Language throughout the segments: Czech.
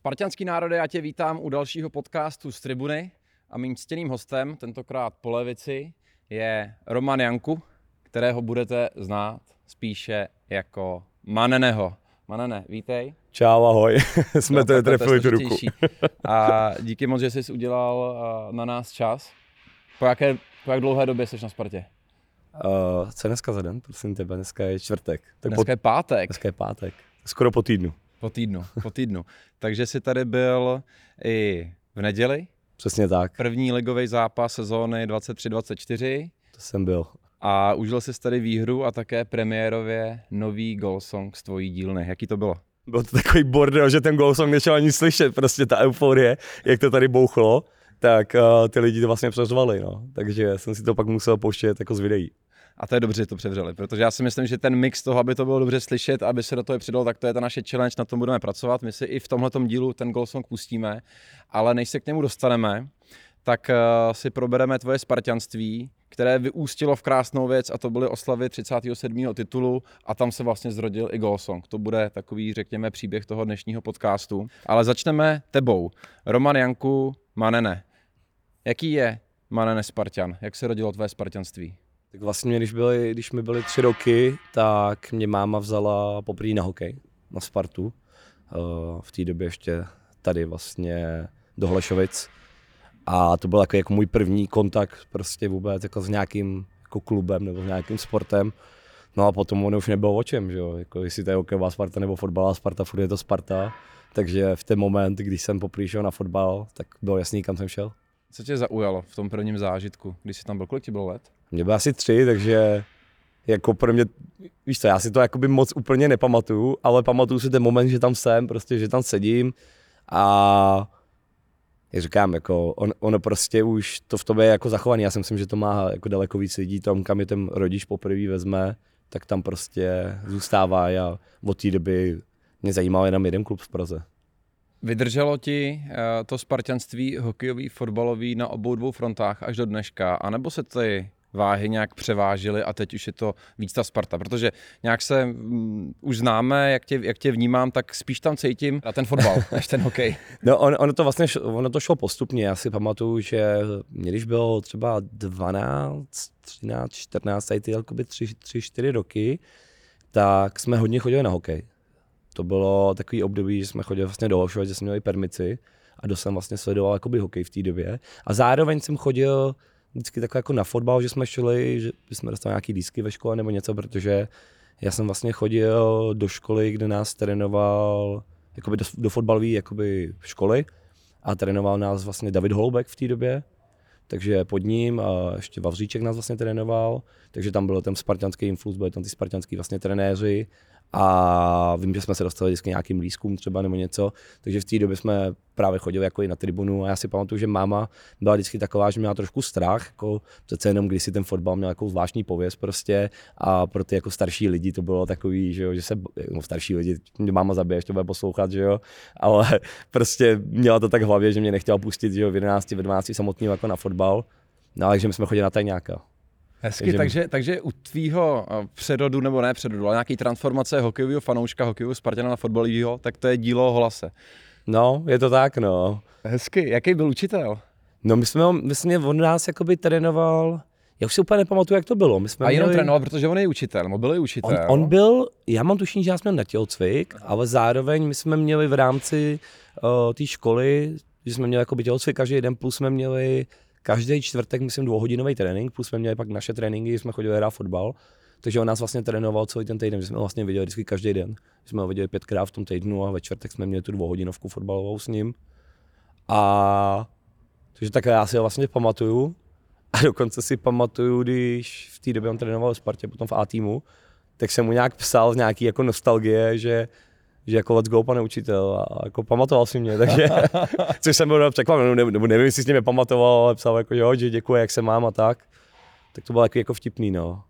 Spartianský národe, já tě vítám u dalšího podcastu z Tribuny a mým ctěným hostem, tentokrát po levici, je Roman Janku, kterého budete znát spíše jako Maneneho. Manene, vítej. Čau, ahoj. Jsme to trefili tu ruku. A díky moc, že jsi udělal a, na nás čas. Po jaké, po jak dlouhé době jsi na Spartě? Uh, co je dneska za den, prosím tebe? Dneska je čtvrtek. Tak Dneska je pátek. dneska je pátek. Skoro po týdnu. Po týdnu, po týdnu. Takže jsi tady byl i v neděli, Přesně tak. první ligový zápas sezóny 23-24 To jsem byl. a užil jsi tady výhru a také premiérově nový goal song z tvojí dílny. Jaký to bylo? Byl to takový bordel, že ten goal song nešel ani slyšet. Prostě ta euforie, jak to tady bouchlo, tak uh, ty lidi to vlastně přeřvali, no. Takže jsem si to pak musel pouštět jako z videí. A to je dobře, že to převřeli, protože já si myslím, že ten mix toho, aby to bylo dobře slyšet, aby se do toho přidalo, tak to je ta naše challenge, na tom budeme pracovat. My si i v tomhle dílu ten goal song pustíme, ale než se k němu dostaneme, tak uh, si probereme tvoje spartianství, které vyústilo v krásnou věc a to byly oslavy 37. titulu a tam se vlastně zrodil i goal song. To bude takový, řekněme, příběh toho dnešního podcastu. Ale začneme tebou. Roman Janku, Manene. Jaký je Manene Spartan? Jak se rodilo tvoje spartianství? Tak vlastně, když, byli, když mi byly tři roky, tak mě máma vzala poprvé na hokej, na Spartu. Uh, v té době ještě tady vlastně do Holešovic. A to byl jako, jako můj první kontakt prostě vůbec jako s nějakým jako klubem nebo s nějakým sportem. No a potom ono už nebylo o čem, že jo, jako jestli to je hokejová Sparta nebo fotbalová Sparta, furt je to Sparta. Takže v ten moment, když jsem poprvé šel na fotbal, tak bylo jasný, kam jsem šel. Co tě zaujalo v tom prvním zážitku, když jsi tam byl? Kolik ti bylo let? Mě bylo asi tři, takže jako pro mě, víš co, já si to jakoby moc úplně nepamatuju, ale pamatuju si ten moment, že tam jsem, prostě, že tam sedím a jak říkám, jako on, ono prostě už to v tobě je jako zachovaný. Já si myslím, že to má jako daleko víc lidí, tam kam je ten rodič poprvé vezme, tak tam prostě zůstává a od té doby mě zajímal jenom jeden klub v Praze. Vydrželo ti eh, to spartianství hokejový, fotbalový na obou dvou frontách až do dneška, anebo se ty váhy nějak převážily a teď už je to víc ta Sparta, protože nějak se mm, už známe, jak tě, jak tě vnímám, tak spíš tam cítím na ten fotbal, než ten hokej. No on, ono to vlastně šlo, ono to šlo postupně. Já si pamatuju, že mě když bylo třeba 12, 13, 14, tady ty jakoby 3, 3, 4 roky, tak jsme hodně chodili na hokej. To bylo takový období, že jsme chodili vlastně do Holšova, že jsme měli permici a dost jsem vlastně sledoval jakoby hokej v té době. A zároveň jsem chodil vždycky takhle jako na fotbal, že jsme šli, že jsme dostali nějaký lísky ve škole nebo něco, protože já jsem vlastně chodil do školy, kde nás trénoval jakoby do, do fotbalové jakoby školy a trénoval nás vlastně David Holoubek v té době, takže pod ním a ještě Vavříček nás vlastně trénoval, takže tam byl ten spartanský influx, byli tam ty spartanský vlastně trenéři a vím, že jsme se dostali vždycky nějakým lískům třeba nebo něco, takže v té době jsme právě chodili jako i na tribunu a já si pamatuju, že máma byla vždycky taková, že měla trošku strach, jako přece jenom když si ten fotbal měl jako zvláštní pověst prostě a pro ty jako starší lidi to bylo takový, že, jo, že se, no starší lidi, mě máma zabije, až to bude poslouchat, že jo, ale prostě měla to tak v hlavě, že mě nechtěla pustit, že jo, v 11, v 12 samotný jako na fotbal, no ale takže my jsme chodili na tajňáka. Hezky, Takže- takže, takže u tvýho eh, předrodu, nebo ne předrodu, ale nějaký transformace hokejového fanouška, hokejového Spartana na fotbalového, tak to je dílo Holase. No, je to tak, no. Hezky, jaký byl učitel? No my jsme, ho- vlastně on nás jakoby trénoval, já už si úplně nepamatuju, jak to bylo. My jsme A jenom měli- trénoval, protože on je učitel, nebo byl On, učitel. on byl, já mám tušení, že já jsme měl na tělocvik, ale zároveň my jsme měli v rámci uh, té školy, že jsme měli jako tělocvik každý den, plus jsme měli každý čtvrtek, myslím, dvouhodinový trénink, plus jsme měli pak naše tréninky, jsme chodili hrát fotbal. Takže on nás vlastně trénoval celý ten týden, že jsme ho vlastně viděli vždycky každý den. Jsme ho viděli pětkrát v tom týdnu a ve čtvrtek jsme měli tu dvouhodinovku fotbalovou s ním. A takže takhle já si ho vlastně pamatuju. A dokonce si pamatuju, když v té době on trénoval v Spartě, potom v A týmu, tak jsem mu nějak psal z nějaký jako nostalgie, že že jako let's go, pane učitel, a jako pamatoval si mě, takže, což jsem byl překvapen, nebo, nebo nevím, jestli si mě pamatoval, ale psal jako, jo, že děkuji, jak se mám a tak. Tak to bylo jako, jako vtipný, no.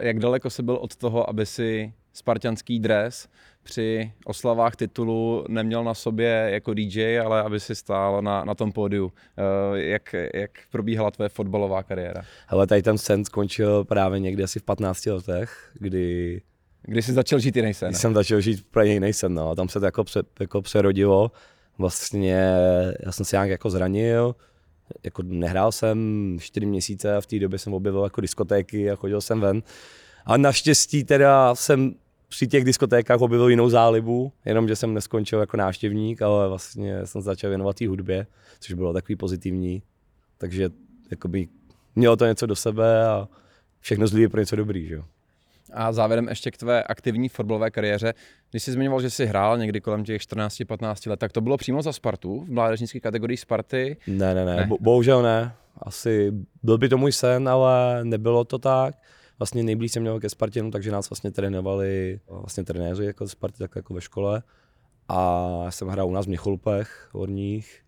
Jak daleko se byl od toho, aby si spartianský dres při oslavách titulu neměl na sobě jako DJ, ale aby si stál na, na tom pódiu. Eh, Jak, jak probíhala tvoje fotbalová kariéra? Hele, tady ten sen skončil právě někdy asi v 15 letech, kdy Kdy jsi začal žít jiný sen? Když jsem začal žít úplně jiný sen, no. Tam se to jako, pře, jako přerodilo. Vlastně já jsem se nějak jako zranil, jako nehrál jsem čtyři měsíce a v té době jsem objevil jako diskotéky a chodil jsem ven. A naštěstí teda jsem při těch diskotékách objevil jinou zálibu, jenom že jsem neskončil jako návštěvník, ale vlastně jsem začal věnovat té hudbě, což bylo takový pozitivní. Takže jakoby mělo to něco do sebe a všechno zlý je pro něco dobrý, že jo. A závěrem ještě k tvé aktivní fotbalové kariéře. Když jsi zmiňoval, že jsi hrál někdy kolem těch 14-15 let, tak to bylo přímo za Spartu, v mládežnické kategorii Sparty? Ne, ne, ne, ne. Bo- bohužel ne. Asi byl by to můj sen, ale nebylo to tak. Vlastně nejblíž jsem měl ke Spartinu, takže nás vlastně trénovali vlastně trenéři jako Sparty, tak jako ve škole. A já jsem hrál u nás v Měcholpech, Horních,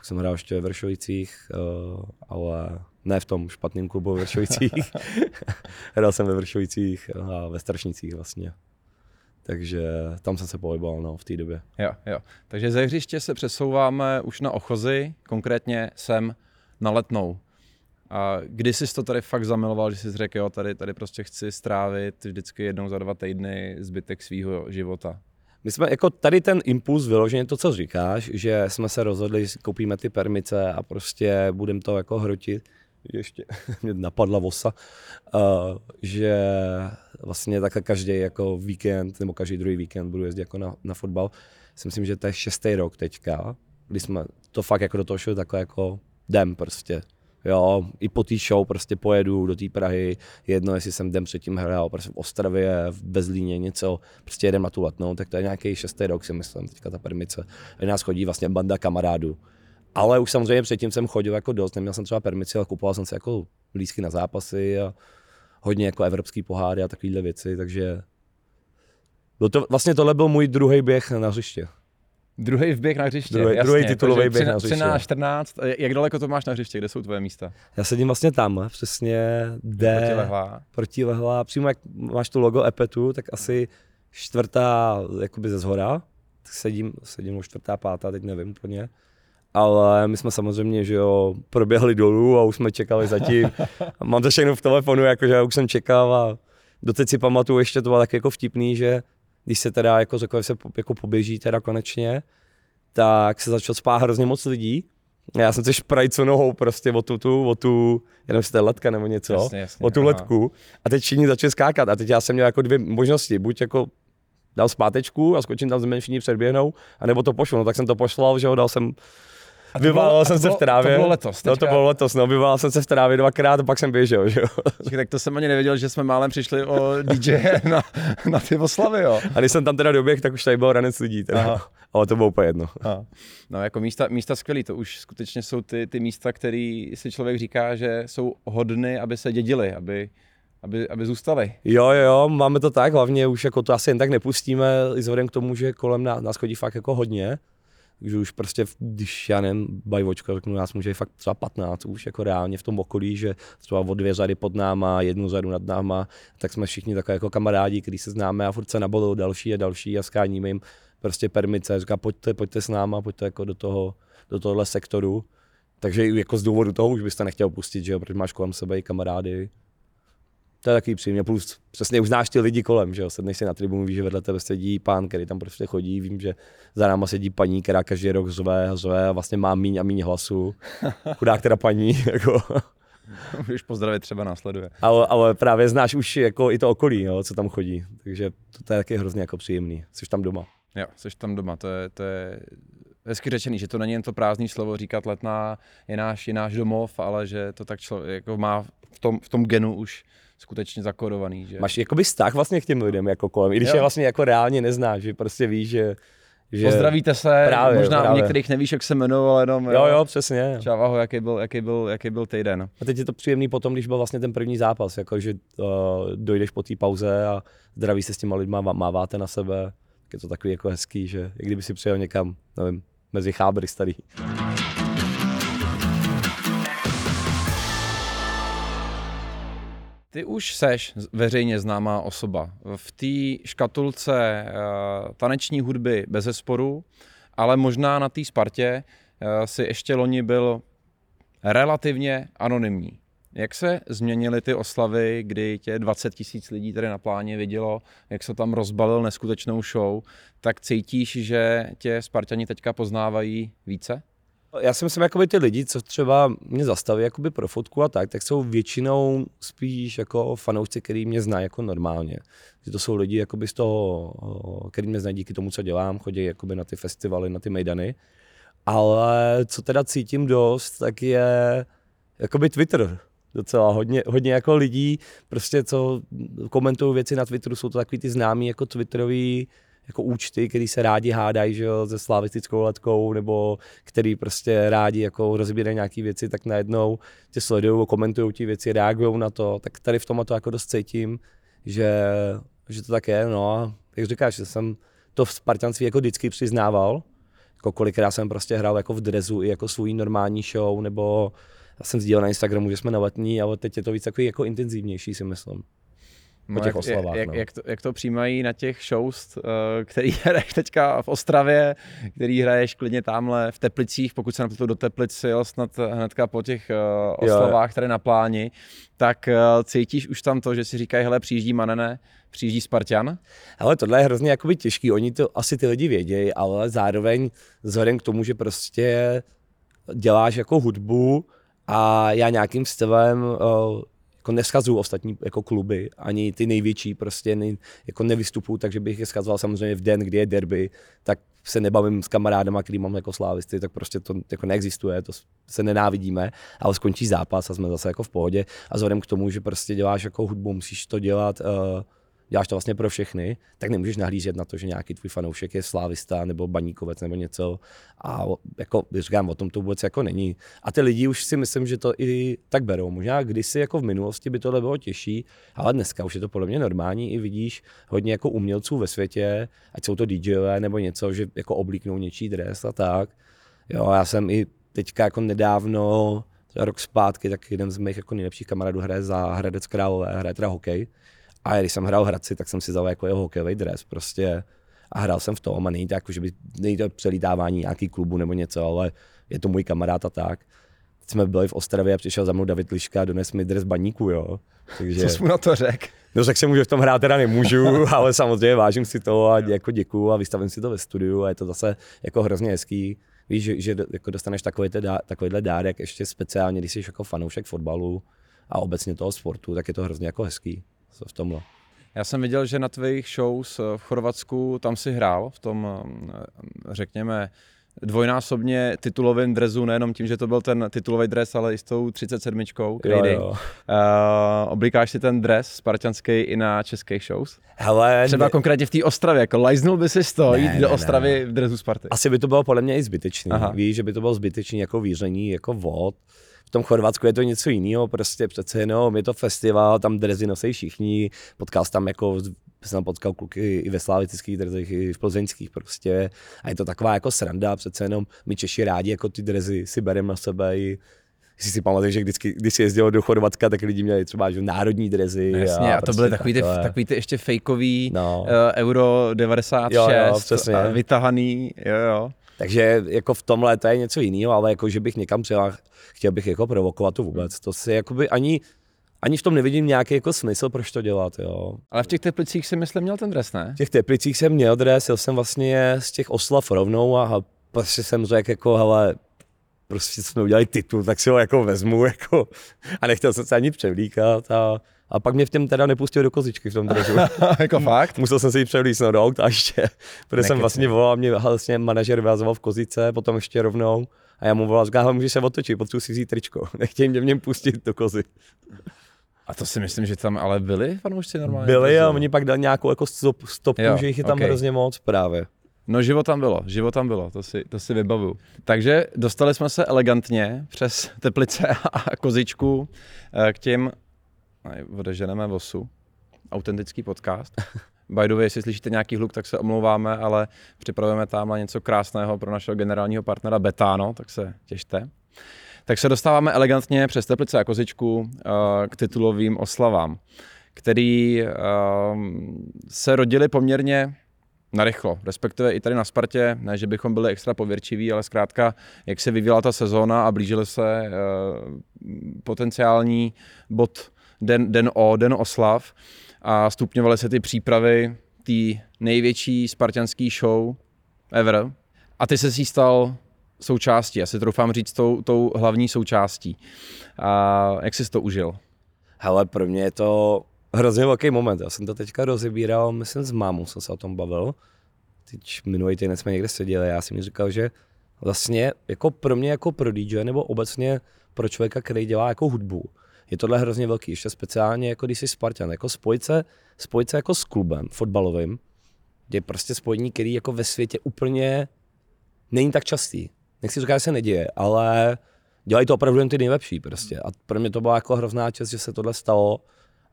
pak jsem hrál ještě ve Vršovicích, uh, ale ne v tom špatném klubu ve Vršovicích. hrál jsem ve Vršovicích a ve Strašnicích vlastně. Takže tam jsem se pohyboval no, v té době. Jo, jo. Takže ze hřiště se přesouváme už na Ochozy, konkrétně sem na Letnou. A kdy jsi to tady fakt zamiloval, že jsi řekl, jo, tady, tady prostě chci strávit vždycky jednou za dva týdny zbytek svého života? My jsme jako tady ten impuls vyloženě to, co říkáš, že jsme se rozhodli, že koupíme ty permice a prostě budeme to jako hrotit. Ještě mě napadla vosa, uh, že vlastně takhle každý jako víkend nebo každý druhý víkend budu jezdit jako na, na fotbal. Si myslím, že to je šestý rok teďka, kdy jsme to fakt jako do toho šli takhle jako jdem prostě. Jo, i po té show prostě pojedu do té Prahy, jedno, jestli jsem den předtím hrál prostě v Ostravě, v Bezlíně, něco, prostě jedem na tu letnou, tak to je nějaký šestý rok, si myslím, teďka ta permice. A nás chodí vlastně banda kamarádů. Ale už samozřejmě předtím jsem chodil jako dost, neměl jsem třeba permici, ale kupoval jsem si jako lístky na zápasy a hodně jako evropský poháry a takovéhle věci, takže to, vlastně tohle byl můj druhý běh na hřiště. Druhý vběh na hřiště. Druhý, jasně, druhý titulový běh na hřiště. 13, 14. Jak daleko to máš na hřiště? Kde jsou tvoje místa? Já sedím vlastně tam, přesně D. Protilehlá. Protilehlá. Přímo jak máš tu logo Epetu, tak asi čtvrtá jakoby ze zhora. Tak sedím, sedím už čtvrtá, pátá, teď nevím úplně. Ale my jsme samozřejmě, že jo, proběhli dolů a už jsme čekali zatím. Mám to všechno v telefonu, jakože už jsem čekal a doteď si pamatuju, ještě to bylo tak jako vtipný, že když se teda jako řekl, se jako poběží teda konečně, tak se začal spát hrozně moc lidí. A já jsem se šprajcu nohou prostě o tu, tu, o tu, jenom to je letka nebo něco, Jasně, jasně, o tu aha. letku. A teď všichni začali skákat a teď já jsem měl jako dvě možnosti, buď jako dal zpátečku a skočím tam z všichni předběhnou, anebo to pošlu. No tak jsem to poslal, že ho dal jsem Vyválel a jsem se v trávě. To bylo letos. No to teďka. bylo letos, no, vyválel jsem se v trávě dvakrát a pak jsem běžel, že jo. Tak to jsem ani nevěděl, že jsme málem přišli o DJ na, na ty oslavy, jo. A když jsem tam teda doběh, tak už tady byl ranec lidí, teda. Aha. ale to bylo úplně jedno. A, no jako místa, místa skvělý, to už skutečně jsou ty, ty místa, které si člověk říká, že jsou hodny, aby se dědily, aby, aby, aby zůstaly. Jo, jo, jo, máme to tak, hlavně už jako to asi jen tak nepustíme, i vzhledem k tomu, že kolem nás, nás chodí fakt jako hodně. Takže už prostě, když já nevím, bajvočka, řeknu, nás může fakt třeba 15 už jako reálně v tom okolí, že třeba o dvě řady pod náma, jednu řadu nad náma, tak jsme všichni takové jako kamarádi, kteří se známe a furt se nabolou další a další a skáníme jim prostě permice, říká pojďte, pojďte s náma, pojďte jako do toho, do tohohle sektoru. Takže jako z důvodu toho už byste nechtěl pustit, že jo, protože máš kolem sebe i kamarády, to je takový příjemně, plus přesně už znáš ty lidi kolem, že jo, sedneš si na tribunu, víš, že vedle tebe sedí pán, který tam prostě chodí, vím, že za náma sedí paní, která každý rok zve, zve a vlastně má míň a míň hlasu, chudák teda paní, jako, Můžeš pozdravit třeba následuje. ale, ale, právě znáš už jako i to okolí, jo, co tam chodí, takže to, to je taky hrozně jako příjemný, jsi tam doma. Jo, jsi tam doma, to je, to je hezky řečený, že to není jen to prázdné slovo říkat letná je náš, je náš domov, ale že to tak člověk jako má v tom, v tom genu už skutečně zakodovaný. Že? Máš jakoby vztah vlastně k těm lidem jako kolem, i když Jo. je vlastně jako reálně neznáš, že prostě víš, že... že Pozdravíte se, Právě, možná právě. u některých nevíš, jak se jmenují, ale jenom Jo, jo, přesně. Čau, ahoj, jaký byl, jaký byl, jaký byl týden. A teď je to příjemný potom, když byl vlastně ten první zápas, jako že uh, dojdeš po té pauze a zdraví se s těma lidma, má- máváte na sebe, tak je to takový jako hezký, že jak kdyby si přijel někam, nevím, mezi chábry starý. Ty už seš veřejně známá osoba. V té škatulce uh, taneční hudby bez zesporu, ale možná na té Spartě uh, si ještě loni byl relativně anonymní. Jak se změnily ty oslavy, kdy tě 20 tisíc lidí tady na pláně vidělo, jak se tam rozbalil neskutečnou show, tak cítíš, že tě Spartani teďka poznávají více? Já si myslím, jakoby ty lidi, co třeba mě zastaví jakoby pro fotku a tak, tak jsou většinou spíš jako fanoušci, který mě znají jako normálně. Že to jsou lidi jakoby z toho, který mě znají díky tomu, co dělám, chodí jakoby na ty festivaly, na ty mejdany. Ale co teda cítím dost, tak je jakoby Twitter. Docela hodně, hodně jako lidí, prostě co komentují věci na Twitteru, jsou to takový ty známí jako Twitterový jako účty, který se rádi hádají že jo, se slavistickou letkou, nebo který prostě rádi jako rozbírají nějaké věci, tak najednou tě sledují, komentují ty věci, reagují na to, tak tady v tom to jako dost cítím, že, že to tak je, no. A jak říkáš, že jsem to v Spartanství jako vždycky přiznával, jako kolikrát jsem prostě hrál jako v drezu i jako svůj normální show, nebo já jsem sdílel na Instagramu, že jsme na letní, ale teď je to víc jako intenzivnější, si myslím no, těch jak, oslavách. Jak, no. jak, to, jak to přijímají na těch shows, uh, který hraješ teďka v Ostravě, který hraješ klidně tamhle v Teplicích, pokud se například do Teplic jel snad hnedka po těch uh, oslavách tady na pláni, tak uh, cítíš už tam to, že si říkají, hele, přijíždí Manene, přijíždí Spartan? Ale tohle je hrozně jakoby těžký, oni to asi ty lidi vědějí, ale zároveň vzhledem k tomu, že prostě děláš jako hudbu a já nějakým stylem uh, jako neschazuju ostatní jako kluby, ani ty největší prostě ne, jako nevystupuju, takže bych je schazoval samozřejmě v den, kdy je derby, tak se nebavím s kamarádama, který mám jako slávisty, tak prostě to jako neexistuje, to se nenávidíme, ale skončí zápas a jsme zase jako v pohodě. A vzhledem k tomu, že prostě děláš jako hudbu, musíš to dělat uh, děláš to vlastně pro všechny, tak nemůžeš nahlížet na to, že nějaký tvůj fanoušek je slávista nebo baníkovec nebo něco. A jako říkám, o tom to vůbec jako není. A ty lidi už si myslím, že to i tak berou. Možná kdysi jako v minulosti by tohle bylo těžší, ale dneska už je to podle mě normální. I vidíš hodně jako umělců ve světě, ať jsou to DJové nebo něco, že jako oblíknou něčí dres a tak. Jo, já jsem i teďka jako nedávno, rok zpátky, tak jeden z mých jako nejlepších kamarádů hraje za Hradec Králové, hraje teda hokej a když jsem hrál Hradci, tak jsem si vzal jako jeho hokejový dres prostě a hrál jsem v tom a není to jako, že by, není to přelítávání nějaký klubu nebo něco, ale je to můj kamarád a tak. Teď jsme byli v Ostravě a přišel za mnou David Liška a dones mi dres baníku, jo. Takže... Co jsi mu na to řekl? No tak jsem že v tom hrát teda nemůžu, ale samozřejmě vážím si to a jako děkuju a vystavím si to ve studiu a je to zase jako hrozně hezký. Víš, že, že jako dostaneš takovýhle dárek ještě speciálně, když jsi jako fanoušek fotbalu a obecně toho sportu, tak je to hrozně jako hezký v tomhle. Já jsem viděl, že na tvých shows v Chorvatsku tam si hrál v tom, eh, řekněme, dvojnásobně titulovým dresu, nejenom tím, že to byl ten titulový dres, ale i s tou 37. Jo, jo. Uh, oblíkáš si ten dres spartanský i na českých shows? Hele, Třeba ne... konkrétně v té Ostravě, jako lajznul by si to, jít ne, do Ostravy ne. v dresu Sparty? Asi by to bylo podle mě i zbytečný. Aha. Víš, že by to bylo zbytečný jako výření, jako vod v tom Chorvatsku je to něco jiného, prostě přece jenom je to festival, tam drezy nosí všichni, potkal tam jako jsem potkal kluky i ve slavických drezech, i v plzeňských prostě. A je to taková jako sranda, přece jenom my Češi rádi jako ty drezy si bereme na sebe i Jestli si pamatuješ, že vždycky, když jsi jezdil do Chorvatska, tak lidi měli třeba že národní drezy. No, jasně, a, a to prostě byly takový ty, takový ty ještě fejkový no. uh, Euro 96 jo, jo, přesně. vytahaný, jo, jo. Takže jako v tomhle to je něco jiného, ale jako, že bych někam přijel, chtěl bych jako provokovat to vůbec. To si jakoby ani, ani v tom nevidím nějaký jako smysl, proč to dělat, jo. Ale v těch teplicích si myslím měl ten dres, ne? V těch teplicích jsem měl dres, jel jsem vlastně z těch oslav rovnou a prostě jsem řekl jako, hele, prostě jsme udělali titul, tak si ho jako vezmu, jako, a nechtěl jsem se ani převlíkat a a pak mě v těm teda nepustil do kozičky v tom drezu. jako fakt? Musel jsem si ji převlísnout do auta ještě, protože jsem vlastně volal, mě vlastně manažer vyhazoval v kozice, potom ještě rovnou. A já mu volal, říkal, můžeš se otočit, potřebuji si vzít tričko. Nechtějí mě v něm pustit do kozy. A to si myslím, že tam ale byli fanoušci normálně? Byli a oni pak dali nějakou jako stop, stopku, jo, že jich je tam okay. hrozně moc právě. No život tam bylo, život tam bylo, to si, to si vybavuju. Takže dostali jsme se elegantně přes Teplice a Kozičku eh, k těm odeženeme vosu. Autentický podcast. By the way, jestli slyšíte nějaký hluk, tak se omlouváme, ale připravujeme tam něco krásného pro našeho generálního partnera Betano, tak se těšte. Tak se dostáváme elegantně přes Teplice a Kozičku eh, k titulovým oslavám, který eh, se rodili poměrně narychlo, respektive i tady na Spartě, ne, že bychom byli extra pověrčiví, ale zkrátka, jak se vyvíjela ta sezóna a blížily se e, potenciální bod den, den o, den oslav a stupňovaly se ty přípravy té největší spartianský show ever. A ty se si stal součástí, já si troufám říct tou, tou hlavní součástí. A jak jsi to užil? Hele, pro mě je to hrozně velký moment. Já jsem to teďka rozebíral, myslím s mámou jsem se o tom bavil. Teď minulý týden jsme někde seděli já jsem mi říkal, že vlastně jako pro mě jako pro DJ nebo obecně pro člověka, který dělá jako hudbu, je tohle hrozně velký, ještě speciálně jako když jsi Spartan, jako spojit se, spojit se jako s klubem fotbalovým, je prostě spojení, který jako ve světě úplně není tak častý. Nechci říkat, že se neděje, ale dělají to opravdu jen ty nejlepší prostě. A pro mě to byla jako hrozná čest, že se tohle stalo.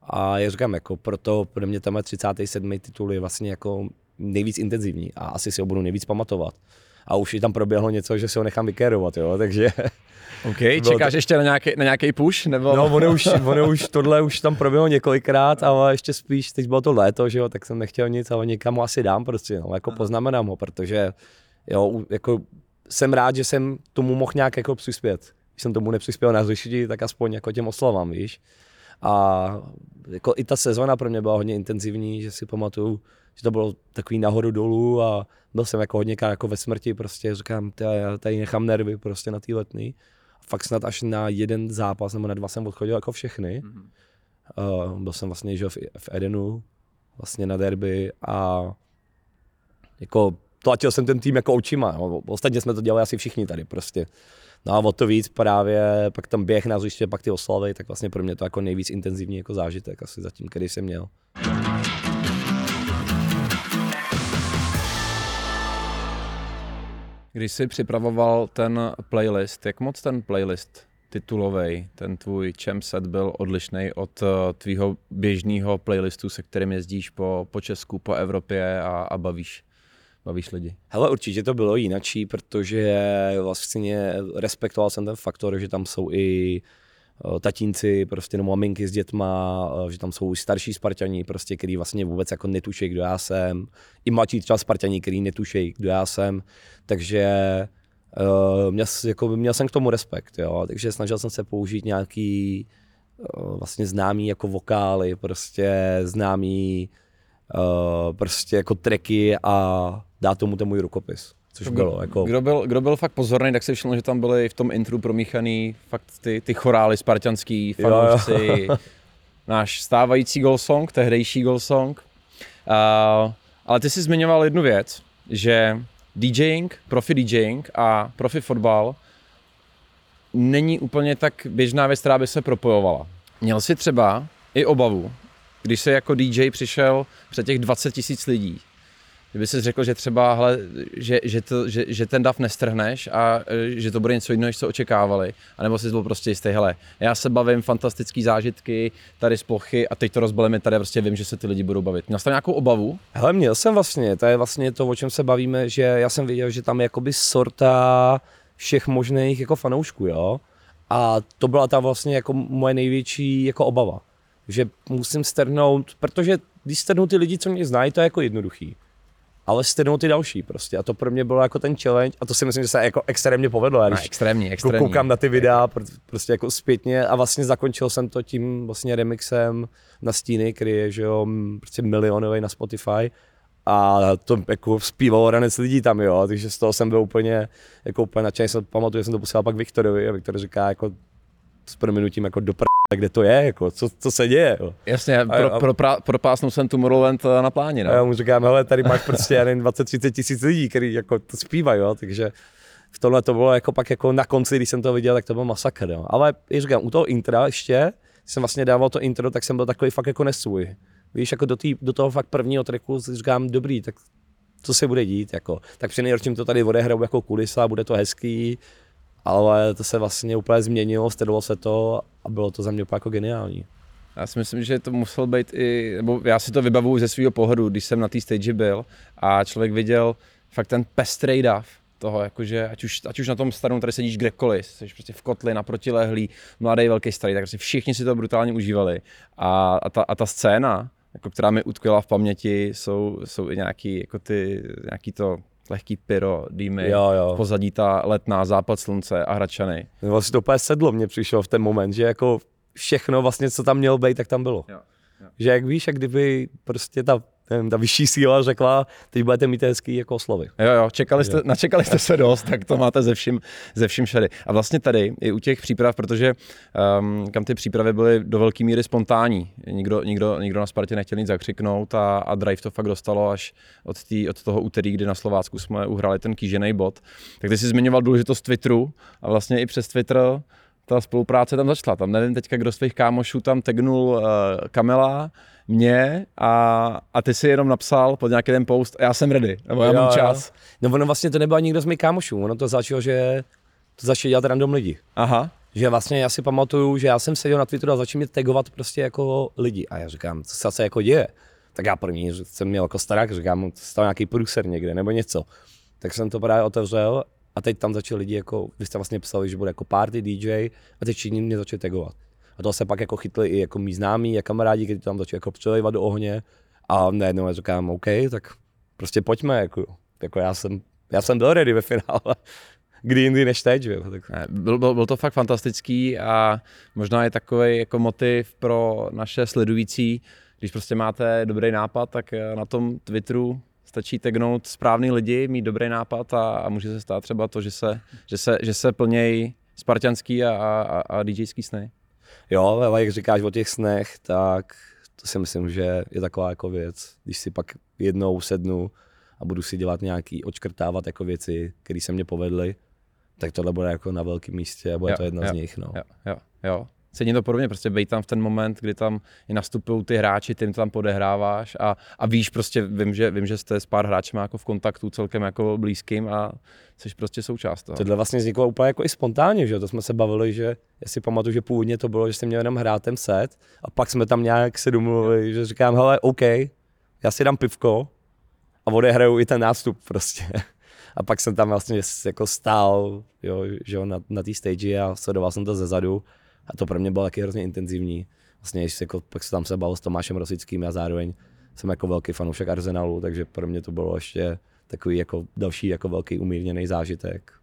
A já říkám, jako proto pro mě tenhle 37. titul je vlastně jako nejvíc intenzivní a asi si ho budu nejvíc pamatovat. A už i tam proběhlo něco, že si ho nechám vykérovat, jo, takže... OK, čekáš to... ještě na nějaký, na nějaký push? Nebo... No, ono už, ono už, tohle už tam proběhlo několikrát, ale ještě spíš, teď bylo to léto, že jo, tak jsem nechtěl nic, ale někam ho asi dám prostě, no, jako poznamenám ho, protože jo, jako jsem rád, že jsem tomu mohl nějak jako přispět. Když jsem tomu nepřispěl na řešití, tak aspoň jako těm oslavám, víš. A jako i ta sezona pro mě byla hodně intenzivní, že si pamatuju, že to bylo takový nahoru dolů a byl jsem jako hodně jako ve smrti, prostě říkám, já tady nechám nervy prostě na té letný. Fakt snad až na jeden zápas nebo na dva jsem odchodil jako všechny. Mm-hmm. Uh, byl jsem vlastně že v, v Edenu, vlastně na derby a jako tlačil jsem ten tým jako očima. No. Ostatně jsme to dělali asi všichni tady prostě. No a o to víc právě, pak tam běh na hřiště, pak ty oslavy, tak vlastně pro mě to jako nejvíc intenzivní jako zážitek asi zatím, který jsem měl. Když jsi připravoval ten playlist, jak moc ten playlist titulový, ten tvůj čem set byl odlišný od eh, tvýho běžného playlistu, se kterým jezdíš po, po Česku, po Evropě a, a bavíš? bavíš lidi? Hele, určitě to bylo jinačí, protože vlastně respektoval jsem ten faktor, že tam jsou i tatínci, prostě no maminky s dětma, eh, že tam jsou starší Spartani, prostě, který vlastně vůbec jako netuší, kdo já jsem. I mladší třeba Spartani, který netuší, kdo já jsem. Takže uh, měl, jako, měl jsem k tomu respekt, jo. Takže snažil jsem se použít nějaký uh, vlastně známý jako vokály, prostě známý uh, prostě jako treky a dát tomu ten můj rukopis. Což bylo jako... Kdo byl, kdo byl fakt pozorný, tak se všiml, že tam byly v tom intru promíchaný fakt ty, ty chorály spartanský, fanoušci, náš stávající goal song, tehdejší goal song. Uh, ale ty jsi zmiňoval jednu věc, že DJing, profi DJing a profi fotbal není úplně tak běžná věc, která by se propojovala. Měl jsi třeba i obavu, když se jako DJ přišel před těch 20 tisíc lidí, kdyby si řekl, že třeba, hele, že, že, to, že, že ten dav nestrhneš a e, že to bude něco jiného, než co očekávali, anebo jsi byl prostě jistý, hele, já se bavím, fantastický zážitky tady z plochy a teď to rozbalíme tady, prostě vím, že se ty lidi budou bavit. Měl jsi tam nějakou obavu? Hele, měl jsem vlastně, to je vlastně to, o čem se bavíme, že já jsem viděl, že tam je jakoby sorta všech možných jako fanoušků, jo. A to byla ta vlastně jako moje největší jako obava. Že musím strhnout, protože když strhnu ty lidi, co mě znají, to je jako jednoduchý ale stejnou ty další prostě. A to pro mě bylo jako ten challenge a to si myslím, že se jako extrémně povedlo. Já, když no, extrémně, extrémně. koukám na ty videa prostě jako zpětně a vlastně zakončil jsem to tím vlastně remixem na Stíny, který je, že jo, prostě milionový na Spotify a to jako zpívalo ranec lidí tam, jo, takže z toho jsem byl úplně, jako úplně nadšený, jsem pamatuju, že jsem to posílal pak Viktorovi a Viktor říká jako s prominutím jako do pr- kde to je, jako, co, co se děje. Jo. Jasně, pro, a, pro, pro, propásnul jsem tu Tomorrowland eh, na pláni. No. A já mu říkám, hele, tady máš prostě, já 20-30 tisíc lidí, kteří jako to zpívají, jo, takže v tomhle to bylo jako pak jako na konci, když jsem to viděl, tak to byl masakr, jo. Ale jak říkám, u toho intra ještě, když jsem vlastně dával to intro, tak jsem byl takový fakt jako nesvůj. Víš, jako do, tý, do toho fakt prvního tracku říkám, dobrý, tak co se bude dít, jako. Tak při nejhorším to tady odehraju jako kulisa, bude to hezký, ale to se vlastně úplně změnilo, stedlo se to a bylo to za mě úplně jako geniální. Já si myslím, že to musel být i, nebo já si to vybavuju ze svého pohledu, když jsem na té stage byl a člověk viděl fakt ten pestrý dav, toho, jakože ať už, ať už na tom starém tady sedíš kdekoliv, jsi prostě v kotli, na protilehlý, mladý, velký, starý, tak prostě všichni si to brutálně užívali. A, a, ta, a ta scéna, jako která mi utkvěla v paměti, jsou, jsou i nějaký, jako ty, nějaký to lehký pyro, dýmy, Jo, jo. v pozadí ta letná, západ slunce a hračany. Vlastně to úplně sedlo mě přišlo v ten moment, že jako všechno vlastně, co tam mělo být, tak tam bylo. Jo, jo. Že jak víš, jak kdyby prostě ta, nevím, ta vyšší síla řekla, teď budete mít hezký jako oslovy. Jo, jo, čekali jste, načekali jste se dost, tak to máte ze vším, ze vším šady. A vlastně tady i u těch příprav, protože um, kam ty přípravy byly do velké míry spontánní. Nikdo, nikdo, nikdo na Spartě nechtěl nic zakřiknout a, a Drive to fakt dostalo až od, tý, od toho úterý, kdy na Slovácku jsme uhrali ten kýžený bod. Tak ty jsi zmiňoval důležitost Twitteru a vlastně i přes Twitter ta spolupráce tam začala. Tam nevím teďka, kdo z tvých kámošů tam tegnul uh, Kamela, mě a, a ty si jenom napsal pod nějaký ten post, já jsem ready, nebo já Jo, mám jo. čas. No ono vlastně to nebyl nikdo z mých kámošů, ono to začalo, že to začali dělat random lidi. Aha. Že vlastně já si pamatuju, že já jsem seděl na Twitteru a začal mě tagovat prostě jako lidi. A já říkám, co se, jako děje? Tak já první že jsem měl jako starák, říkám, stal nějaký průser někde nebo něco. Tak jsem to právě otevřel a teď tam začali lidi jako, vy jste vlastně psali, že bude jako party DJ a teď všichni mě začali tagovat. A to se pak jako chytli i jako mý známí a kamarádi, kteří tam začali jako přelejvat do ohně a najednou já říkám, OK, tak prostě pojďme, jako, jako já jsem, já jsem byl ready ve finále. Kdy jindy než teď, že. Tak... Byl, byl, byl to fakt fantastický a možná je takový jako motiv pro naše sledující, když prostě máte dobrý nápad, tak eh, na tom Twitteru stačí tagnout správný lidi, mít dobrý nápad a, a může se stát třeba to, že se, že se, že se plnějí spartianský a, a, a DJský sny. Jo, ale jak říkáš o těch snech, tak to si myslím, že je taková jako věc, když si pak jednou sednu a budu si dělat nějaký, očkrtávat jako věci, které se mně povedly, tak tohle bude jako na velkém místě a bude Jo, to jedna jo, z nich. No. Jo, jo, jo. Cením to podobně, prostě být tam v ten moment, kdy tam i nastupují ty hráči, ty tam podehráváš a, a víš prostě, vím že, vím, že jste s pár hráčem jako v kontaktu celkem jako blízkým a jsi prostě součást toho. Tohle vlastně vzniklo úplně jako i spontánně, že to jsme se bavili, že já si pamatuju, že původně to bylo, že jsem měl jenom hrát ten set a pak jsme tam nějak se domluvili, že říkám, hele, OK, já si dám pivko a odehraju i ten nástup prostě. A pak jsem tam vlastně jako stál, jo, že jo, na, na té stage a sledoval jsem to ze zadu a to pro mě bylo taky hrozně intenzivní. Vlastně, když jako, pak se tam se bavil s Tomášem Rosickým a zároveň jsem jako velký fanoušek Arsenalu, takže pro mě to bylo ještě takový jako další jako velký umírněný zážitek.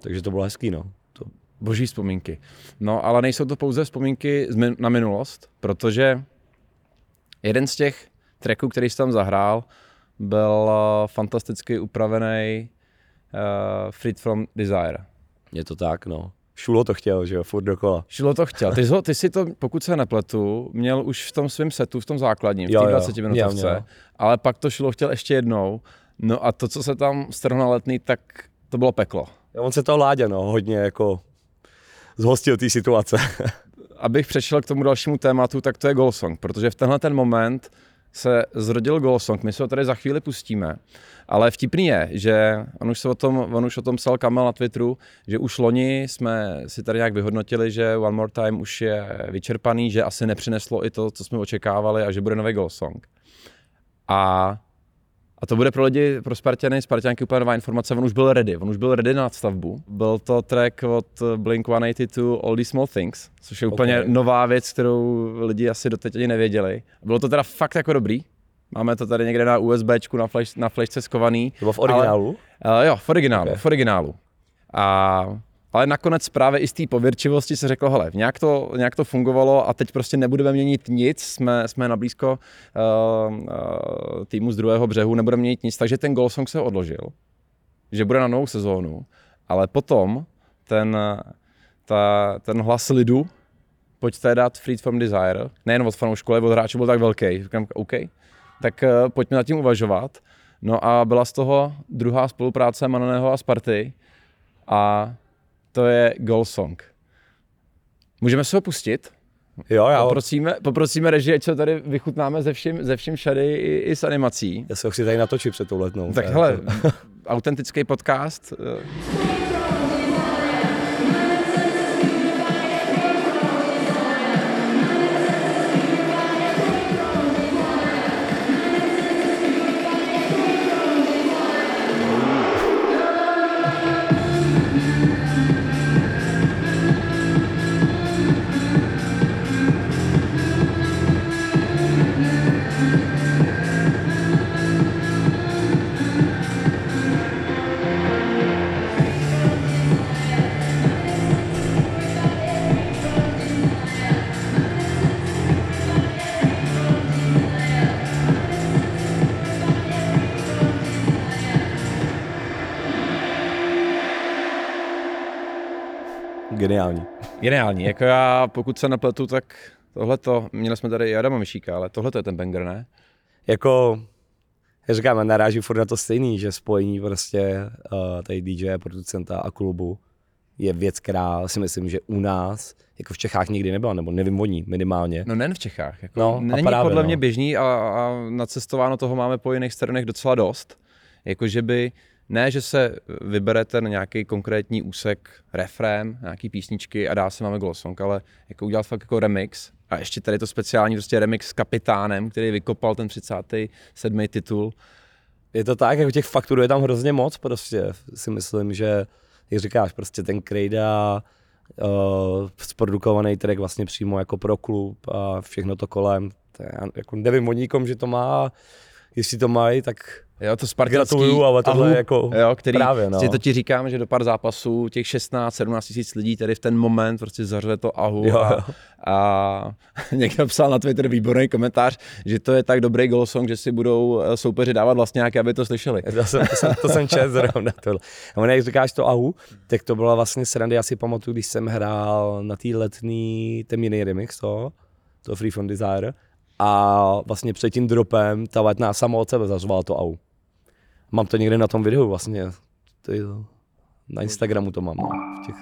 Takže to bylo hezký, no. To, Boží vzpomínky. No, ale nejsou to pouze vzpomínky na minulost, protože jeden z těch tracků, který jsi tam zahrál, byl eh, fantasticky upravený uh, Freed from Desire. je to tak, no. Šulo to chtěl, že jo, furt dokola. Šilo to chtěl. Ty, jsi ho, ty si to, pokud se nepletu, měl už v tom svém setu, v tom základním, v Jo, té jo, 20 měl, minutovce, ale pak to Šilo chtěl ještě jednou. No a to, co se tam strhlo letný, tak to bylo peklo. On se to Láďa, no, hodně jako zhostil té situace. abych přešel k tomu dalšímu tématu, tak to je Golsong, protože v tenhle ten moment se zrodil Golsong, my se ho tady za chvíli pustíme, ale vtipný je, že on už, se o tom, on už o tom psal Kamel na Twitteru, že už loni jsme si tady nějak vyhodnotili, že One More Time už je vyčerpaný, že asi nepřineslo i to, co jsme očekávali a že bude nový Golsong. A a to bude pro lidi, pro Spartany, Spartanky úplně nová informace, on už byl ready, on už byl ready na nadstavbu. Byl to track od Blink-182 All These Small Things, což je úplně Ok. nová věc, kterou lidi asi doteď ani nevěděli. Bylo to teda fakt jako dobrý, máme to tady někde na USBčku, na, flash, na flashce skovaný. To bylo v originálu? Ale, uh, jo, v originálu, Ok. v originálu. A, ale nakonec právě i z té pověrčivosti se řeklo, hele, nějak to, nějak to fungovalo a teď prostě nebudeme měnit nic, jsme, jsme na blízko uh, uh, týmu z druhého břehu, nebudeme měnit nic, takže ten goal song se odložil, že bude na novou sezónu, ale potom ten, ta, ten hlas lidu, pojďte dát Freed from Desire, nejen od fanoušků, ale od hráčů byl tak velký, říkám, OK, tak uh, pojďme nad tím uvažovat. No a byla z toho druhá spolupráce Mananého a Sparty a to je Goal Song. Můžeme se ho pustit? Jo, já, Poprosíme, poprosíme režii, ať se tady vychutnáme ze vším, ze vším šady i, i s animací. já se ho chci tady natočit před tou letnou. Tak hele, autentický podcast. Geniální. Geniální, jako já, pokud se nepletu, tak tohle to, měli jsme tady i Adama Myšíka, ale tohle to je ten banger, ne? Jako, já říkám, já narážím furt na to stejný, že spojení prostě uh, tady DJ, producenta a klubu je věc, která si myslím, že u nás, jako v Čechách nikdy nebyla, nebo nevím o ní minimálně. No nejen v Čechách. Jako No, a není právě, podle no. mě běžný a, a nacestováno toho máme po jiných stranách docela dost. Jakože by, ne, že se vyberete na nějaký konkrétní úsek refrém, nějaký písničky a dá se máme glosong, ale jako udělat fakt jako remix a ještě tady to speciální prostě remix s kapitánem, který vykopal ten 37. titul. Je to tak, jako těch fakturů je tam hrozně moc, prostě si myslím, že, jak říkáš, prostě ten Krejda, uh, zprodukovaný track vlastně přímo jako pro klub a všechno to kolem, to já jako nevím o nikom, že to má, jestli to mají, tak Jo, to spartanský Gratuluju, ale tohle ahu, je jako jo, který, právě, no. to ti říkám, že do pár zápasů těch 16-17 tisíc lidí tady v ten moment prostě zařve to ahu Jo, a, a někdo psal na Twitter výborný komentář, že to je tak dobrý goal song, že si budou eh, soupeři dávat vlastně nějaké, aby to slyšeli. To jsem, to jsem, to jsem čet zrovna tohle. A jak říkáš to ahu, tak to byla vlastně srandy, já si pamatuju, když jsem hrál na té letní, ten jiný remix toho, to Free From Desire, a vlastně před tím dropem ta letná sama od sebe zařvala to ahu. Mám to někde na tom videu vlastně, to je, na Instagramu to mám, no, v těch,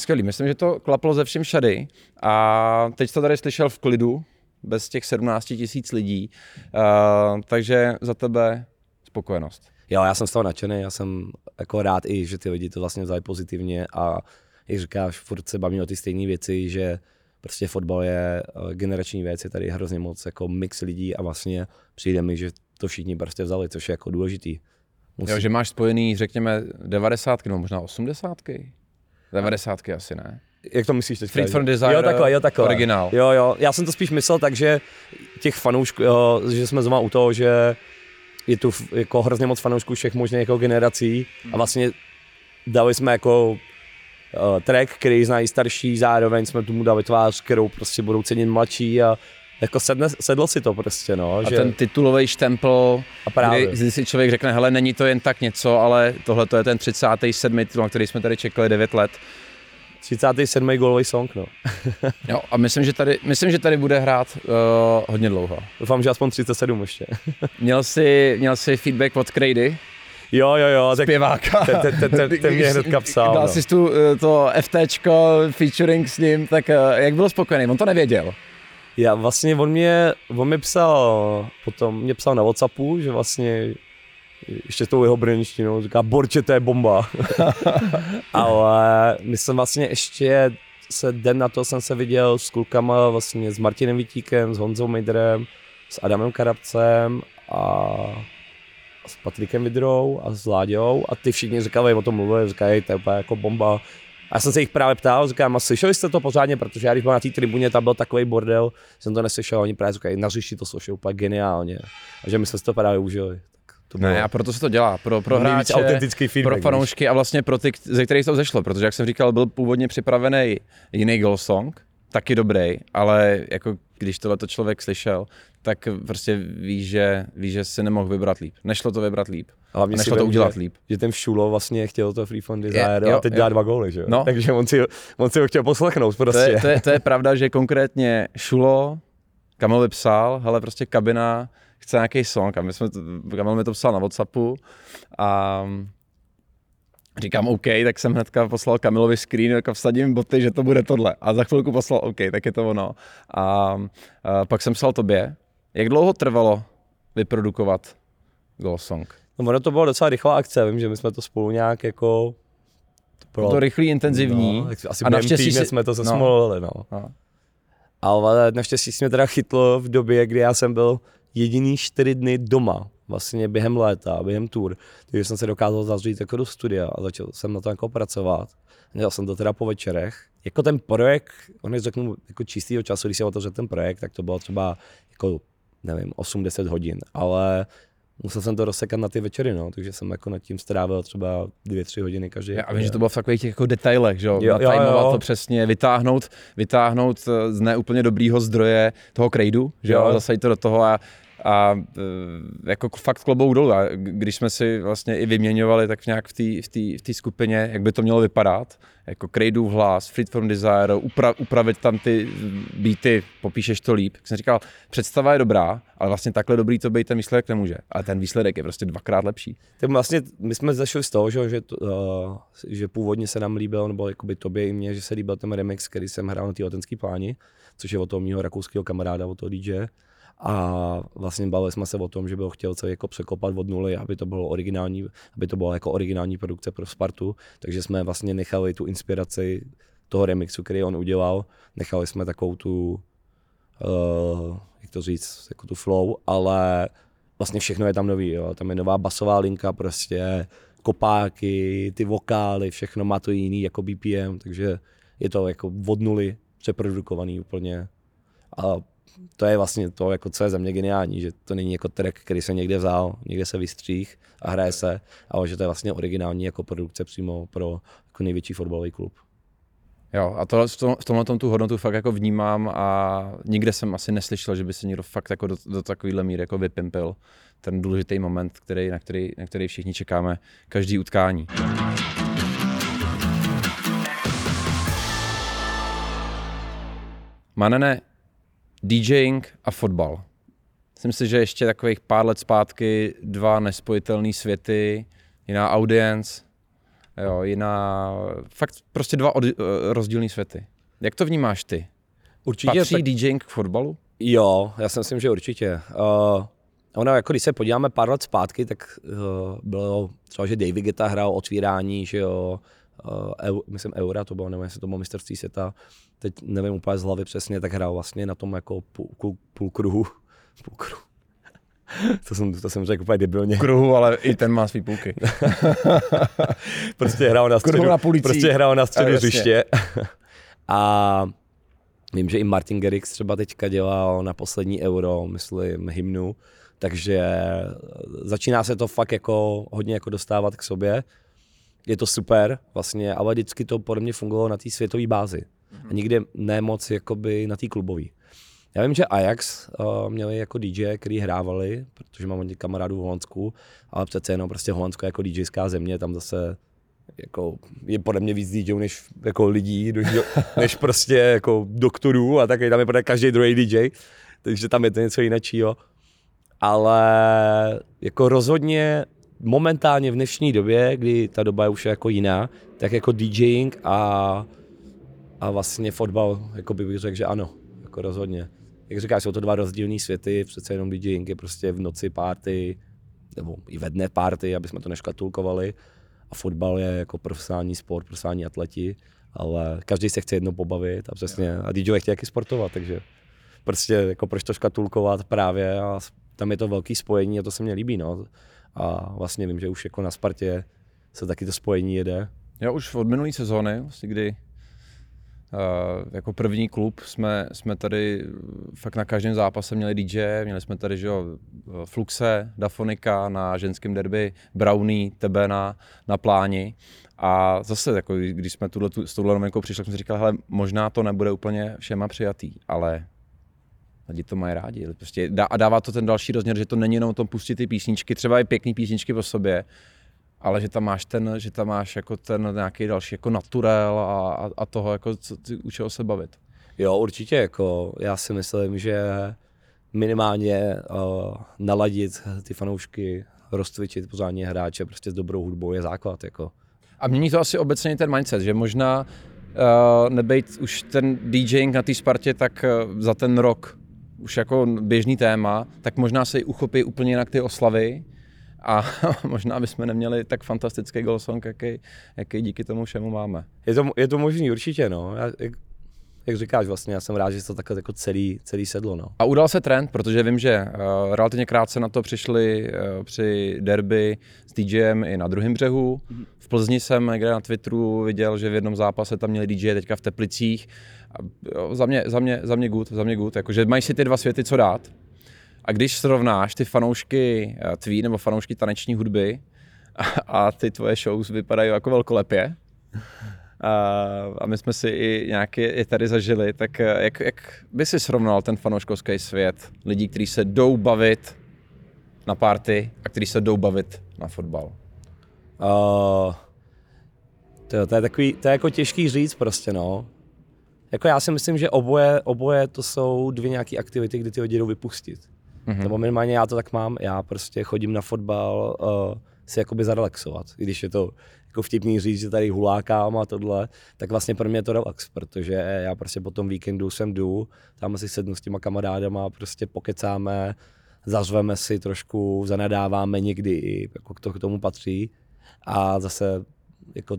skvělý, myslím, že to klaplo ze všem všady a teď to tady slyšel v klidu, bez těch 17 tisíc lidí, uh, takže za tebe spokojenost. Jo, já jsem z toho nadšený, já jsem jako rád i, že ty lidi to vlastně vzali pozitivně. A jak říkáš, furt se baví o ty stejné věci, že prostě fotbal je eh, generační věc, je tady hrozně moc jako mix lidí a vlastně přijde mi, že to všichni prostě vzali, což je jako důležitý. Musí, Jo, že máš spojený, řekněme, 90 nebo možná 80 90 asi ne. Jak to myslíš teď? Freed from Desire, jo, takhle, jo, takhle. originál. Jo, jo, já jsem to spíš myslel tak, že těch fanoušků, jo, že jsme zrovna u toho, že je tu jako hrozně moc fanoušků všech možných jako generací a vlastně dali jsme jako uh, track, který znají starší, zároveň jsme tomu dali tvář, kterou prostě budou cenit mladší a jako sedne, sedlo si to prostě, no. A že, ten titulový štempel, a právě. kdy, kdy si člověk řekne, hele, není to jen tak něco, ale tohle to je ten 37. titul, na který jsme tady čekali 9 let. 37. gólový song, no. Jo, a myslím, že tady, myslím, že tady bude hrát uh, hodně dlouho. Doufám, že aspoň 37 ještě. Měl jsi, měl jsi feedback od Crady, jo, jo, jo, tak zpěváka. ten, ten, ten, ten, ten mě hnedka psal, Dal no. jsi tu eh, to FTčko, featuring s ním, tak eh, jak byl spokojený? On to nevěděl. Já vlastně, on mě, on mě psal, potom mě psal na Whatsappu, že vlastně ještě tou jeho brněnštinou, říká, Borče, to je bomba. Ale my jsem vlastně ještě se den na to jsem se viděl s klukama, vlastně s Martinem Vítíkem, s Honzou Mejdrem, s Adamem Karabcem a s Patrikem Vidrou a s Láďou a ty všichni říkali, o tom mluvili, říkají, to je úplně jako bomba. A já jsem se jich právě ptal, říkám, a slyšeli jste to pořádně, protože já když byl na té tribuně, tam byl takový bordel, jsem to neslyšel, oni právě říkají, nařiši to složil úplně geniálně. A že my jsme si to právě užili. To bylo Ne, a proto se to dělá. Pro, pro hráče, autentický feedback. pro fanoušky a vlastně pro ty, ze kterých to vzešlo, protože jak jsem říkal, byl původně připravený jiný goal song, taky dobrý, ale jako když tohle člověk slyšel, tak prostě ví, že, ví, že si nemohl vybrat líp. Nešlo to vybrat líp. A nešlo to udělat že, líp. že ten Šulo vlastně chtěl to Free Fund Desire jo, a teď jo. dá dva góly, že jo? No. Takže on si, on si ho chtěl poslechnout To prostě. je, to, je, to je pravda, že konkrétně Šulo, Kamil mi psal, hele prostě kabina chce nějaký song a my jsme, to, Kamil mi to psal na Whatsappu a říkám OK, tak jsem hnedka poslal Kamilovi screen, jako vsadím boty, že to bude tohle. A za chvilku poslal OK, tak je to ono. A, a pak jsem psal tobě, jak dlouho trvalo vyprodukovat Goal Song? No, ono to bylo docela rychlá akce, vím, že my jsme to spolu nějak jako... To Bylo to rychlý, intenzivní. No, asi a naštěstí si- jsme to no. zesmolili, no. No. Ale naštěstí jsme teda chytlo v době, kdy já jsem byl jediný čtyři dny doma, vlastně během léta, během tour, takže jsem se dokázal zavřít jako do studia a začal jsem na to jako pracovat. Dělal jsem to teda po večerech. Jako ten projekt, on je řeknu jako čistýho času, když jsem otevřel ten projekt, tak to bylo třeba jako, nevím, 8-10 hodin, ale musel jsem to rozsekat na ty večery, no, takže jsem jako nad tím strávil třeba 2-3 hodiny každý. Já vím, že to bylo v takových těch jako detailech, že jo, Jo, jo, to přesně, vytáhnout, vytáhnout eh, z neúplně dobrýho zdroje toho krejdu, že jo, Jo. zasadit to do toho a, a eh, jako fakt klobouk dolů. A když jsme si vlastně i vyměňovali tak nějak v té v v skupině, jak by to mělo vypadat, jako Crejdův hlas, Fit from Desire, upra, upravit tam ty beaty, popíšeš to líp. Jak jsem říkal, představa je dobrá, ale vlastně takhle dobrý to být ten výsledek nemůže. Ale ten výsledek je prostě dvakrát lepší. Tak vlastně my jsme zašli z toho, že, že, uh, že původně se nám líbil, nebo jakoby tobě i mně, že se líbil ten remix, který jsem hrál na té letenské pláni, což je od toho mého rakouského kamaráda, od toho DJ. A vlastně bavili jsme se o tom, že byl chtěl celý jako překopat od nuly, aby to bylo originální, aby to bylo jako originální produkce pro Spartu, takže jsme vlastně nechali tu inspiraci toho remixu, který on udělal, nechali jsme takovou tu, uh, jak to říct, jako tu flow, ale vlastně všechno je tam nový, jo. tam je nová basová linka, prostě kopáky, ty vokály, všechno má to jiný jako BPM, takže je to jako od nuly přeprodukovaný úplně. A to je vlastně to, jako co je za mě geniální, že to není jako track, který se někde vzal, někde se vystřích a hraje se, ale že to je vlastně originální jako produkce přímo pro jako největší fotbalový klub. Jo, a tohle, v tomhle tom tu hodnotu fakt jako vnímám a nikde jsem asi neslyšel, že by se někdo fakt jako do, do takovýhle míry jako vypimpil ten důležitý moment, který, na, který, na který všichni čekáme každý utkání. Manene, DJing a fotbal. Myslím si, že ještě takových pár let zpátky dva nespojitelné světy, jiná audience, jo, jiná, fakt prostě dva od, eh, rozdílné světy. Jak to vnímáš ty? Určitě Patří tak, DJing k fotbalu? Jo, já si myslím, že určitě. Uh, ono, jako když se podíváme pár let zpátky, tak uh, bylo třeba, že David Geta hrál otvírání, že jo, uh, eu, myslím Eura to bylo, nebo jestli to bylo mistrovství světa, teď nevím úplně z hlavy přesně, tak hrál vlastně na tom jako půl, půl, půl kruhu, půl kruhu. To jsem, to jsem řekl úplně debilně. Kruhu, ale i ten má svý půlky. prostě hrál na středu, na prostě hrál na středu hřiště. A vím, že i Martin Gerix třeba teďka dělal na poslední euro, myslím, hymnu, takže začíná se to fakt jako hodně jako dostávat k sobě. Je to super vlastně, ale vždycky to podle mě fungovalo na té světové bázi. A nikde ne moc jakoby na té klubové. Já vím, že Ajax uh, měli jako DJ, který hrávali, protože mám hodně kamarádů v Holandsku, ale přece jenom prostě Holandsko jako DJská země, tam zase jako, je podle mě víc DJů než jako lidí, než, než prostě jako doktorů a taky tam je podle každý druhý DJ, takže tam je to něco jiného. Ale jako rozhodně momentálně v dnešní době, kdy ta doba je už jako jiná, tak jako DJing a, a vlastně fotbal, jako bych řekl, že ano, jako rozhodně. Jak říkáš, jsou to dva rozdílné světy, přece jenom DJing je prostě v noci party, nebo i ve dne party, aby jsme to neškatulkovali. A fotbal je jako profesionální sport, profesionální atleti, ale každý se chce jednou pobavit a přesně, a DJ chtějí taky sportovat, takže prostě jako proč to škatulkovat právě a tam je to velký spojení a to se mně líbí, no. A vlastně vím, že už jako na Spartě se taky to spojení jede. Já už od minulé sezóny, vlastně kdy Uh, jako první klub jsme, jsme tady fakt na každém zápase měli DJ, měli jsme tady že jo, Fluxe, Dafonika na ženském derby, Brownie, tebe na, na pláni. A zase, jako, když jsme tuhle, tu, s touhle novinkou přišli, jsme si říkali, hele, možná to nebude úplně všema přijatý, ale lidi to mají rádi. Prostě dá, a dává to ten další rozměr, že to není jenom o tom pustit ty písničky, třeba i pěkný písničky po sobě, ale že tam máš ten, že tam máš jako ten nějaký další jako naturel a, a, a toho, jako co, ty, u čeho se bavit. Jo, určitě, jako já si myslím, že minimálně uh, naladit ty fanoušky, rozcvičit pořádně hráče prostě s dobrou hudbou je základ, jako. A mění to asi obecně ten mindset, že možná uh, nebejt už ten DJing na té Spartě tak uh, za ten rok už jako běžný téma, tak možná se uchopí úplně jinak ty oslavy, a možná bychom neměli tak fantastický goal song, jaký, jaký díky tomu všemu máme. Je to, je to možný určitě, no. Já, jak říkáš vlastně, já jsem rád, že to takhle jako celý, celý sedlo, no. A udal se trend, protože vím, že uh, relativně krátce na to přišli uh, při derby s DJem i na druhém břehu. V Plzni jsem někde na Twitteru viděl, že v jednom zápase tam měli DJ teďka v Teplicích. A, jo, za, mě, za, mě, za mě good, za mě good. Jakože mají si ty dva světy co dát. A když srovnáš ty fanoušky tvý nebo fanoušky taneční hudby a, a ty tvoje shows vypadají jako velkolepě, a, a my jsme si i nějaké i tady zažili, tak jak, jak by si srovnal ten fanouškovský svět lidí, kteří se jdou bavit na party a kteří se jdou bavit na fotbal? Uh, To, to, je takový, to je jako těžký říct prostě, no. Jako já si myslím, že oboje, oboje to jsou dvě nějaké aktivity, kdy ty lidi jdou vypustit. Mm-hmm. Nebo minimálně já to tak mám, já prostě chodím na fotbal uh, si jakoby zarelaxovat. I když je to jako vtipný říct, že tady hulákám a tohle, tak vlastně pro mě je to relax, protože já prostě po tom víkendu sem jdu, tam si sednu s těma kamarádama, prostě pokecáme, zařveme si trošku, zanadáváme někdy jako to k tomu patří a zase jako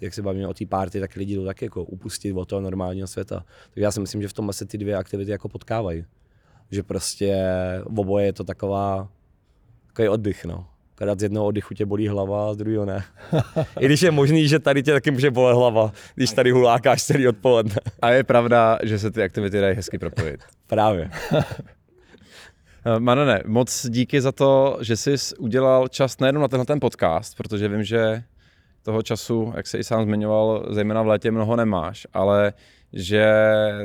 jak se bavíme o té party, tak lidi jdou taky jako upustit od toho normálního světa. Tak já si myslím, že v tom se ty dvě aktivity jako potkávají. Že prostě v oboje je to taková, takový oddych, no. Akorát z jednoho oddychu tě bolí hlava a z druhého ne. I když je možný, že tady tě taky může bolet hlava, když tady hulákáš celý odpoledne. A je pravda, že se ty aktivity dají hezky propojit. Právě. Manone, moc díky za to, že jsi udělal čas nejenom na tenhle ten podcast, protože vím, že toho času, jak se i sám zmiňoval, zejména v létě mnoho nemáš, ale že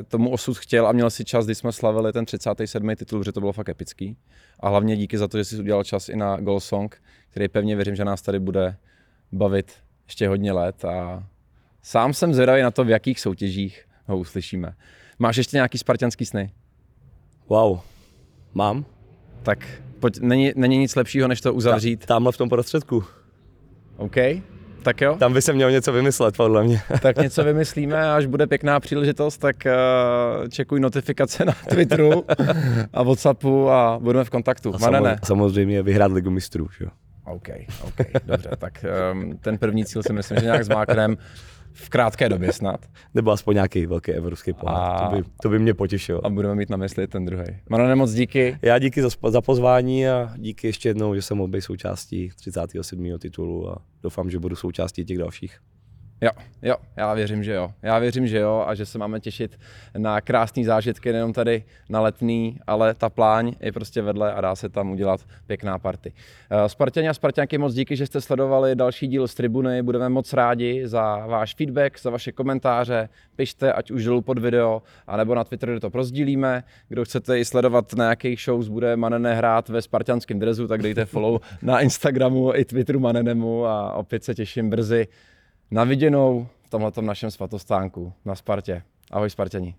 tomu osud chtěl a měl si čas, když jsme slavili ten 37. titul, že to bylo fakt epický. A hlavně díky za to, že jsi udělal čas i na Goal Song, který pevně věřím, že nás tady bude bavit ještě hodně let a sám jsem zvědavý na to, v jakých soutěžích ho uslyšíme. Máš ještě nějaký spartianský sny? Wow, mám. Tak pojď, není, není nic lepšího, než to uzavřít. Ta, tamhle v tom prostředku. OK. Tak jo. Tam by se měl něco vymyslet, podle mě. tak něco vymyslíme, až bude pěkná příležitost, tak uh, čekuj notifikace na Twitteru a Whatsappu a budeme v kontaktu. A samozřejmě, samozřejmě vyhrát ligu mistrů, že jo. OK, OK, dobře, tak um, ten první cíl si myslím, že nějak zmáknem v krátké době snad. Nebo aspoň nějaký velký evropský pohár, a... to, by, to by mě potěšilo. A budeme mít na mysli ten druhý. Marone, moc díky. Já díky za, za pozvání a díky ještě jednou, že jsem mohl být součástí 37. titulu a doufám, že budu součástí těch dalších. Jo, jo, já věřím, že jo. Já věřím, že jo a že se máme těšit na krásné zážitky, nejenom tady na letný, ale ta pláň je prostě vedle a dá se tam udělat pěkná party. Eh, Spartěni a Spartěnky moc díky, že jste sledovali další díl z Tribuny. Budeme moc rádi za váš feedback, za vaše komentáře. Pište, ať už dolů pod video, anebo na Twitteru, to prozdílíme. Kdo chcete i sledovat na jakých shows bude Manene hrát ve spartianském drezu, tak dejte follow na Instagramu i Twitteru Manenemu a opět se těším brzy na viděnou v tomhle našem svatostánku na Spartě. Ahoj Spartěni.